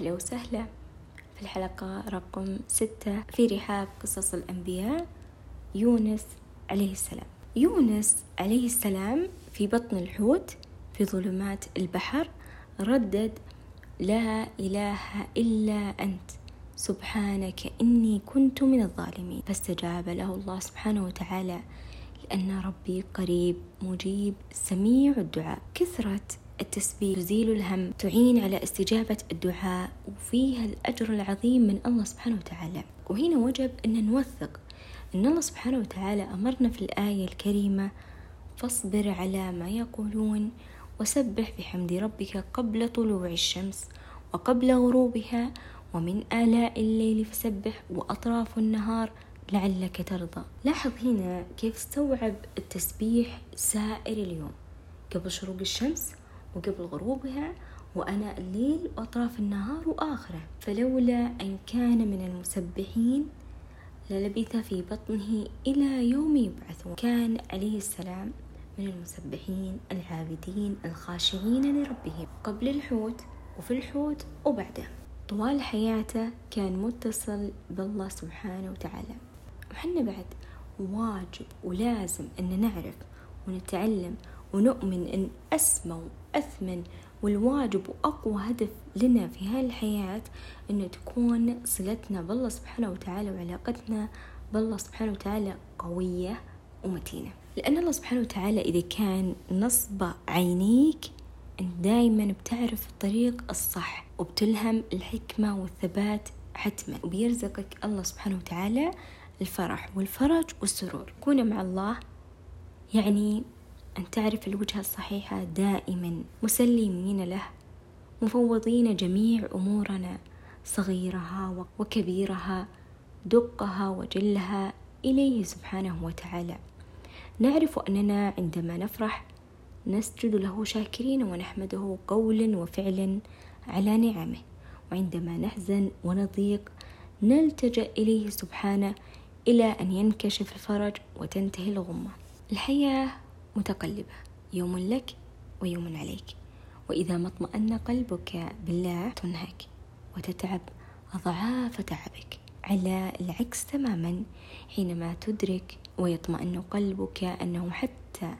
أهلا وسهلا. في الحلقة رقم ستة في رحاب قصص الأنبياء يونس عليه السلام. يونس عليه السلام في بطن الحوت في ظلمات البحر ردد لا إله إلا أنت سبحانك إني كنت من الظالمين. فاستجاب له الله سبحانه وتعالى لأن ربي قريب مجيب سميع الدعاء. كثرة التسبيح تزيل الهم تعين على استجابة الدعاء وفيها الأجر العظيم من الله سبحانه وتعالى. وهنا وجب أن نوثق أن الله سبحانه وتعالى أمرنا في الآية الكريمة فاصبر على ما يقولون وسبح بحمد ربك قبل طلوع الشمس وقبل غروبها ومن آلاء الليل فسبح وأطراف النهار لعلك ترضى. لاحظ هنا كيف استوعب التسبيح سائر اليوم. قبل شروق الشمس وقبل غروبها وأنا الليل وأطراف النهار وآخرة. فلولا أن كان من المسبحين للبث في بطنه إلى يوم يبعثون. كان عليه السلام من المسبحين العابدين الخاشعين لربهم. قبل الحوت وفي الحوت وبعده. طوال حياته كان متصل بالله سبحانه وتعالى. وحنا بعد واجب ولازم أن نعرف ونتعلم ونؤمن أن أسمى وأثمن والواجب وأقوى هدف لنا في هذه الحياة أن تكون صلتنا بالله سبحانه وتعالى وعلاقتنا بالله سبحانه وتعالى قوية ومتينة. لأن الله سبحانه وتعالى إذا كان نصب عينيك أنت دايما بتعرف الطريق الصح وبتلهم الحكمة والثبات حتما. وبيرزقك الله سبحانه وتعالى الفرح والفرج والسرور. كون مع الله يعني أن تعرف الوجهة الصحيحة دائما مسلمين له مفوضين جميع أمورنا صغيرها وكبيرها دقها وجلها إليه سبحانه وتعالى. نعرف أننا عندما نفرح نسجد له شاكرين ونحمده قولا وفعلا على نعمه. وعندما نحزن ونضيق نلتجأ إليه سبحانه إلى أن ينكشف الفرج وتنتهي الغمة. الحياة متقلبة. يوم لك ويوم عليك. وإذا ما اطمأن قلبك بالله تنهك وتتعب أضعاف تعبك. على العكس تماما حينما تدرك ويطمئن قلبك أنه حتى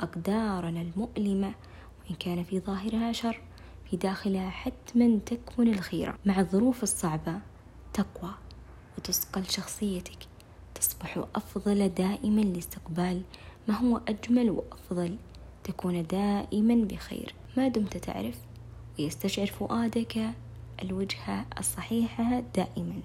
أقدارنا المؤلمة وإن كان في ظاهرها شر في داخلها حتما تكمن الخيرة. مع الظروف الصعبة تقوى وتسقل شخصيتك. تصبح أفضل دائما لاستقبال ما هو أجمل وأفضل؟ تكون دائما بخير. ما دمت تعرف ويستشعر فؤادك الوجهة الصحيحة دائما.